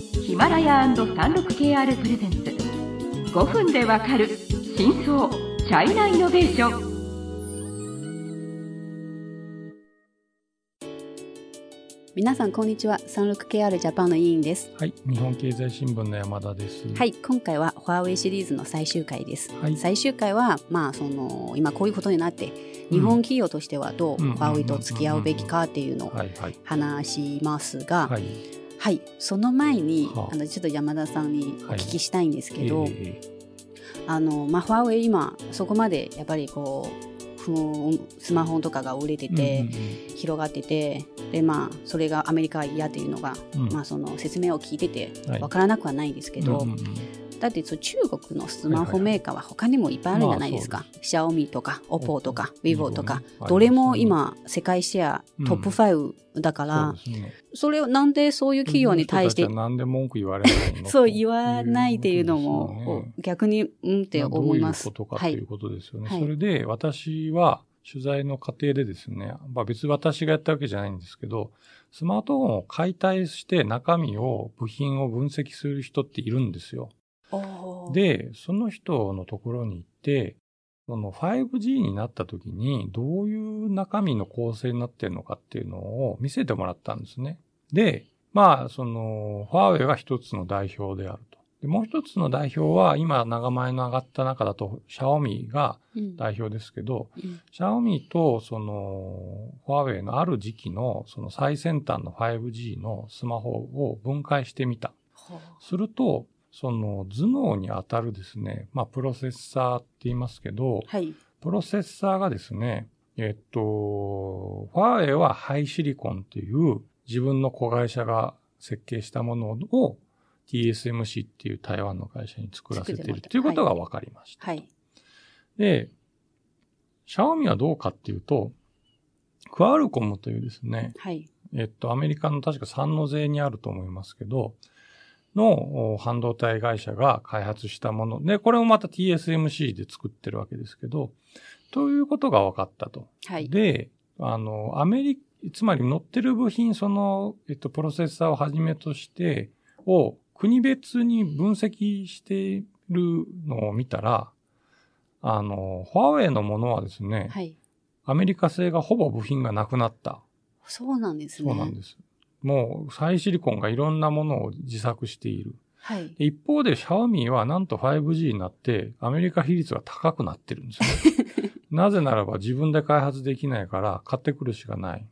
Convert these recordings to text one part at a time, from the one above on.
ヒマラヤ &36KR プレゼンツ。5分でわかる真相チャイナイノベーション。皆さんこんにちは。36KR ジャパンの委員です。はい、日本経済新聞の山田です。はい今回はファーウェイシリーズの最終回です、はい。最終回はまあその今こういうことになって日本企業としてはどうフうんァーウェイと付き合うべきかっていうのを話しますが、はい。はい、その前に、はあ。あのちょっと山田さんにお聞きしたいんですけど、えあのまあ、ファーウェイ今そこまでやっぱりこうスマホとかが売れてえて、うん広がっててで、まあ、それがアメリカは嫌っていうのが、まあ、その説明を聞いててはい。わからなくはないんですけど、だって中国のスマホメーカーは他にもいっぱいあるじゃないですか、まあシャオミとかオポとか vivo とか、はいどれも今世界シェアトップうん5だから、それをなんでそういう企業に対してなん。で文句言われないの？そう言わないっていうのとも、逆にうんって思います。どういうこといということですよね。はい。それで私は取材の過程でですね、まあ、別に私がやったわけじゃないんですけど、スマートフォンを解体して中身を、部品を分析する人っているんですよ。で、その人のところに行って、その 5G になった時にどういう中身の構成になってるのかっていうのを見せてもらったんですね。で、まあ、その、ファーウェイが一つの代表であると。で、もう一つの代表は、今、長前の上がった中だと、シャオミがうん代表ですけど、うんシャオミと、その、ファーウェイのある時期の、その最先端の 5G のスマホを分解してみた。すると、その頭脳に当たるですね、まあ、プロセッサーって言いますけど、はい。プロセッサーがですね、えっと、ファーウェイはハイシリコンという自分の子会社が設計したものを TSMC っていう台湾の会社に作らせている作っていうことが分かりました。はい。で、シャオミはどうかっていうと、クアルコムというですね、はい。えっと、アメリカの確か三ノ勢にあると思いますけど、のお半導体会社が開発したもので、これもまた TSMC で作ってるわけですけど、ということが分かったと。はい。で、あの、アメリつまり乗ってる部品、その、えっと、プロセッサーをはじめとして、を国別に分析しているのを見たら、あの、ファーウェイのものはですね、はい。アメリカ製がほぼ部品がなくなった。そうなんですね。そうなんです。もう、サイシリコンがいろんなものを自作している。はい。で一方で、シャオミはなんと 5G になって、アメリカ比率が高くなってるんですよ。なぜならば自分で開発できないから買ってくるしかない。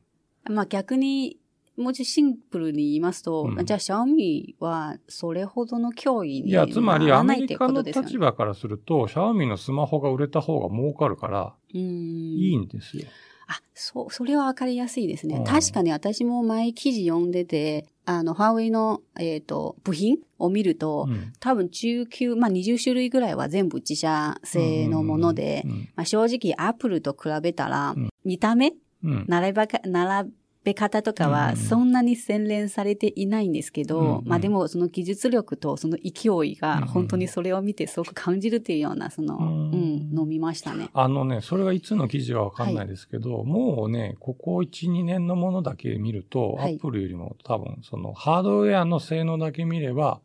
まあ逆に、もうちょいシンプルに言いますと、うんじゃあ、シャオミはそれほどの脅威にいや、つまりアメリカの。立場からすると、シャオミのスマホが売れた方が儲かるから、いいんですよ。あ、そう、それはわかりやすいですね。うん。確かに私も前記事読んでて、あの、ファーウェイの、えっ、と、部品を見ると、うん。多分19、まあ20種類ぐらいは全部自社製のもので、うんまあ正直アップルと比べたら、うん。見た目うん。並べか、並べ方とかうん。はそんなに洗練されていないんですけど、うん。まあでもその技術力とその勢いがうん。本当にそれを見てすごく感じるっていうような、その、ううんん、のを見ましたね。あのね、それがいつの記事かわかんないですけど、もうね、ここ1、2年のものだけ見ると、はい。アップルよりも多分、そのハードウェアの性能だけ見れば、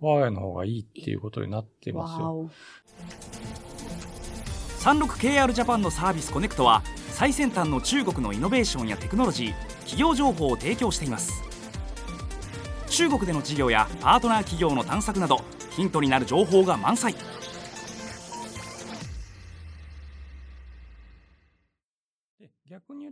ワーウェイの方がいいっていうことになってますよ。わお。36KR ジャパンのサービスコネクトは最先端の中国のイノベーションやテクノロジー企業情報を提供しています。中国での事業やパートナー企業の探索などヒントになる情報が満載。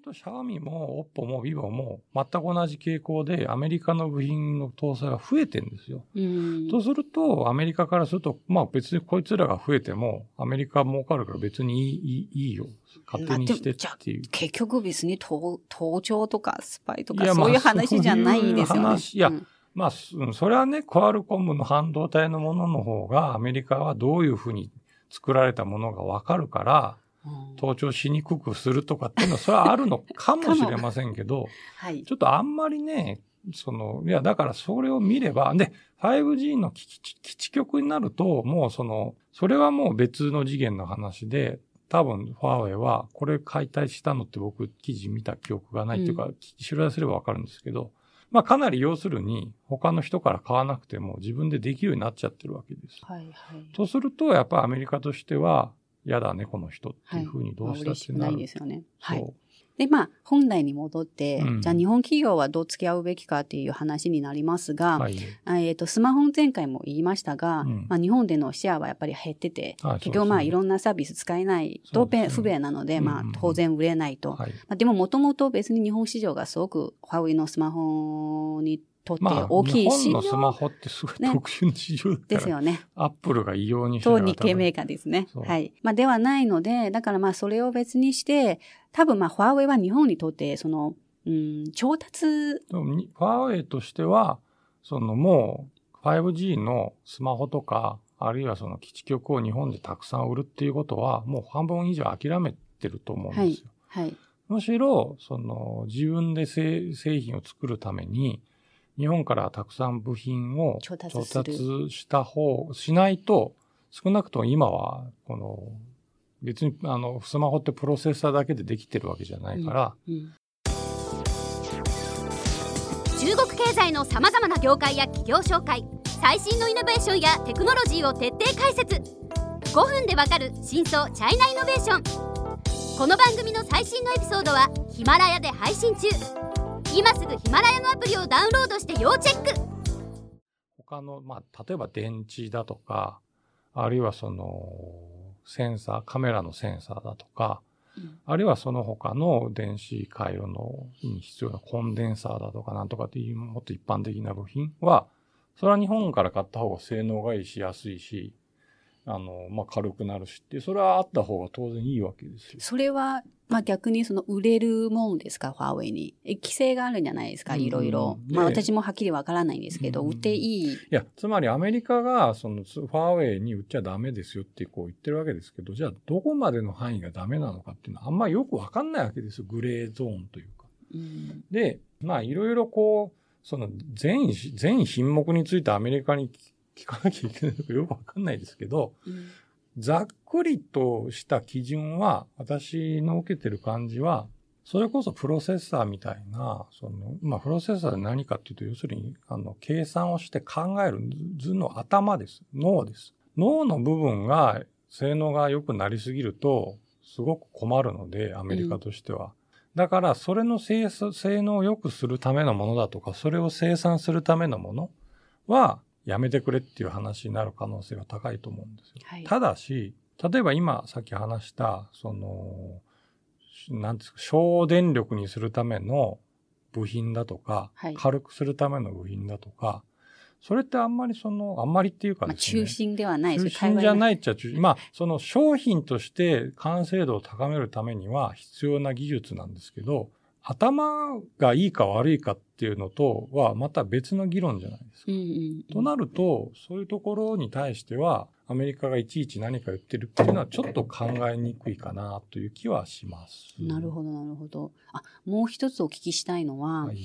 と、シャオミも、オッポも、ビボも、全く同じ傾向で、アメリカの部品の搭載が増えてるんですよ。うん。とすると、アメリカからすると、まあ別にこいつらが増えても、アメリカ儲かるから別にいいいいよ。勝手にしてっていう。結局別に盗盗聴とかスパイとかそういうまあ話じゃないですよね。いやうんまあ、それはね、クアルコムの半導体のものの方が、アメリカはどういうふうに作られたものがわかるから、うん盗聴しにくくするとかっていうのは、それはあるのかもしれませんけど、はい。ちょっとあんまりね、その、いや、だからそれを見れば、で、5G の基地基地局になると、もうその、それはもう別の次元の話で、多分、ファーウェイは、これ解体したのって僕、記事見た記憶がないっていうか、う知らせればわかるんですけど、まあかなり要するに他の人から買わなくても自分でできるようになっちゃってるわけです。はいはい。とすると、やっぱアメリカとしては、嫌だね、この人っていうふうにどうしたまあ嬉してくなってないる。ですよね。はい。で、まあ、本題に戻って、うんじゃあ日本企業はどう付き合うべきかっていう話になりますが、はい。あえっ、と、スマホ前回も言いましたが、うんまあ、日本でのシェアはやっぱり減ってて、はい結局まあ、いろんなサービス使えないと不便なので、まあ当然売れないと。はい。まあ、でも、もともと別に日本市場がすごく、ファーウェイのスマホにとってまあ、大きい市日本のスマ場ホってすごいね特殊な市場だから、ですよね。アップルが異様にと日系メーカカーですね。はい。まあ、ではないので、だからまあ、それを別にして、多分まあ、ファーウェイは日本にとって、その、うん、調達、ファーウェイとしては、そのもう 5G のスマホとか、あるいはその基地局を日本でたくさん売るっていうことは、もう半分以上諦めてると思うんですよ。はい。むしろ、その自分で製製品を作るために、日本からたくさん部品を調調達した方、しないと、少なくとも今は、この、別に、あの、スマホってプロセッサーだけでできてるわけじゃないから、うん。中国経済のさまざまな業界や企業紹介最新のイノベーションやテクノロジーを徹底解説。5分でわかる真相チャイナイノベーション。この番組の最新のエピソードはヒマラヤで配信中今すぐヒマラヤのアプリをダウンロードして要チェック。他の、まあ、例えば電池だとか、あるいはその、センサー、カメラのセンサーだとか、うん。あるいはその他の電子回路のに必要なコンデンサーだとかなんとかっていうもっと一般的な部品は、それは日本から買った方が性能がいいし安いし、あの、まあ、軽くなるしって、それはあった方が当然いいわけですよ。それは、まあ逆にその売れるもんですか、ファーウェイに。え規制があるんじゃないですか、うんいろいろ。でまあ私もはっきりわからないんですけど、うん売っていい。いや、つまりアメリカが、その、ファーウェイに売っちゃダメですよってこう言ってるわけですけど、じゃあどこまでの範囲がダメなのかっていうのはあんまりよくわかんないわけですよ。グレーゾーンというか。うんで、まあいろいろこう、その全、全品目についてアメリカに聞かなきゃいけないのかよくわかんないですけど、うんざっくりとした基準は、私の受けてる感じは、それこそプロセッサーみたいな、その、まあ、プロセッサーで何かっていうと、要するに、あの、計算をして考える図の頭です。脳です。脳の部分が、性能が良くなりすぎると、すごく困るので、アメリカとしては。だから、それの性性能を良くするためのものだとか、それを生産するためのものは、やめてくれっていう話になる可能性が高いと思うんですよ。はいただし、例えば今さっき話した、その、なんですか、省電力にするための部品だとか、はい軽くするための部品だとか、それってあんまりその、あんまりっていうかまあ。中心ではない中心じゃい。ないっちゃ中心。まあ、その商品として完成度を高めるためには必要な技術なんですけど、頭がいいか悪いかっていうのとはまた別の議論じゃないですか。うんうんとなると、そういうところに対しては、アメリカがいちいち何か言ってるっていうのはちょっと考えにくいかなという気はします。なるほど、なるほど。あ、もう一つお聞きしたいのは、はい。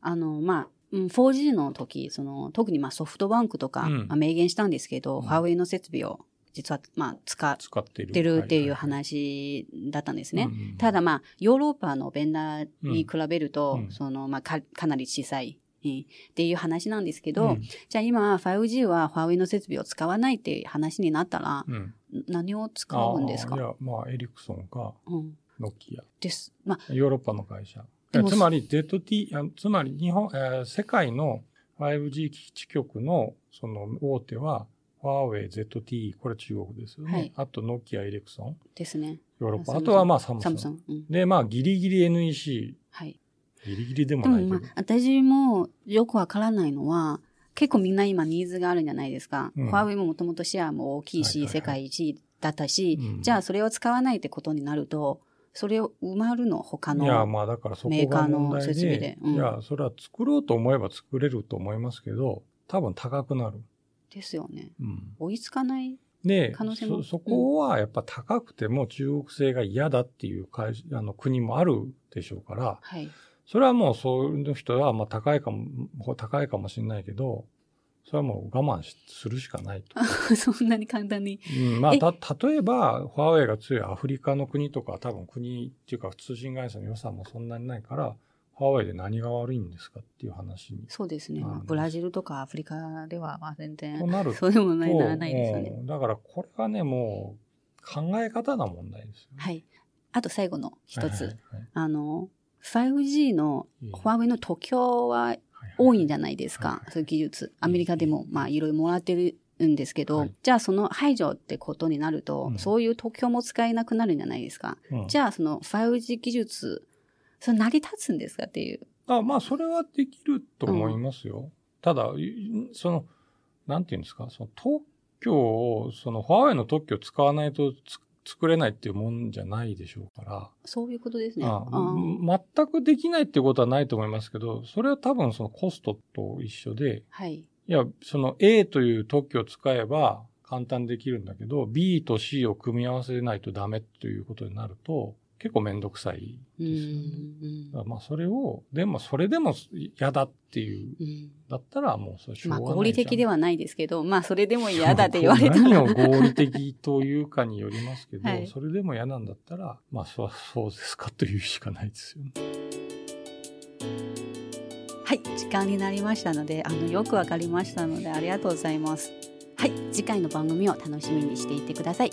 あの、まあ、うん 4G の時、その、特にまあソフトバンクとか、うんまあ明言したんですけど、うんファーウェイの設備を実は、まあ、使っている。っていうは話だったんですね。ただまあ、ヨーロッパのベンダーに比べると、うんその、まあか、かなり小さい、うんっていう話なんですけど、うんじゃあ今、5G はファーウェイの設備を使わないっていう話になったら、うん。何を使うんですか？いや、まあ、エリクソンか、うん。ノキア。です。まあ、ヨーロッパの会社。つまり ZT、あつまり日本、えー世界の 5G 基地局のその大手は、ファーウェイ、ZTE、これ中国ですよね。はいあと、ノキア、エリクソン、ですね。ヨーロッパ。あとはまあ、サムソン。サムソン。うん。で、まあ、ギリギリ NEC、はい。ギリギリでもでないけど。もまあ、私もよくわからないのは、結構みんな今ニーズがあるんじゃないですか。うんファーウェイももともとシェアも大きいし、世界一位だったし、うんじゃあそれを使わないってことになると、それを埋まるの他の。いや、まあだからそこが問題メーカーの設備でで、うんいや、それは作ろうと思えば作れると思いますけど、多分高くなる。ですよね。うん。追いつかない。で可能性もそ、そこはやっぱ高くても中国製が嫌だっていう会社あの国もあるでしょうから、はい。それはもうそういう人はまあ高いかも、高いかもしれないけど、それはもう我慢しするしかないと。そんなに簡単に。うん、まあ、えた、例えば、ファーウェイが強いアフリカの国とか、多分国っていうか通信会社の予算もそんなにないから、ハワイで何が悪いんですかっていう話に。そうですね。ブラジルとかアフリカではまあ全然となるとそうでもないならないですよね。うんだからこれはね、もう考え方の問題ですよね。はい。あと最後の一つ。はいはいはいあの、5G のファーウェイの特許ははい多いんじゃないですか？はいは。いそういう技術。アメリカでもまあいろいろもらってるんですけど、はいじゃあその排除ってことになると、うんそういう特許も使えなくなるんじゃないですか？うんじゃあその 5G 技術、それ成り立つんですかっていう。あまあ、それはできると思いますよ。ただ、いその、なんていうんですか、その特許を、その、ファーウェイの特許を使わないとつ作れないっていうもんじゃないでしょうから、そういうことですね。ああー全くできないっていうことはないと思いますけど、それは多分そのコストと一緒で、はい。いや、その A という特許を使えば簡単にできるんだけど、B と C を組み合わせないとダメということになると、結構めんどくさいうんですよね。まあそれを、でもそれでも嫌だっていう、うんだったらもうそれしょうまあがないじゃん。合理的ではないですけど、まあそれでも嫌だって言われたら。何を合理的というかによりますけど、はいそれでも嫌なんだったら、まあそうそうですかというしかないですよね。はい、時間になりましたので、あのよくわかりましたのでありがとうございます。はい、次回の番組を楽しみにしていてください。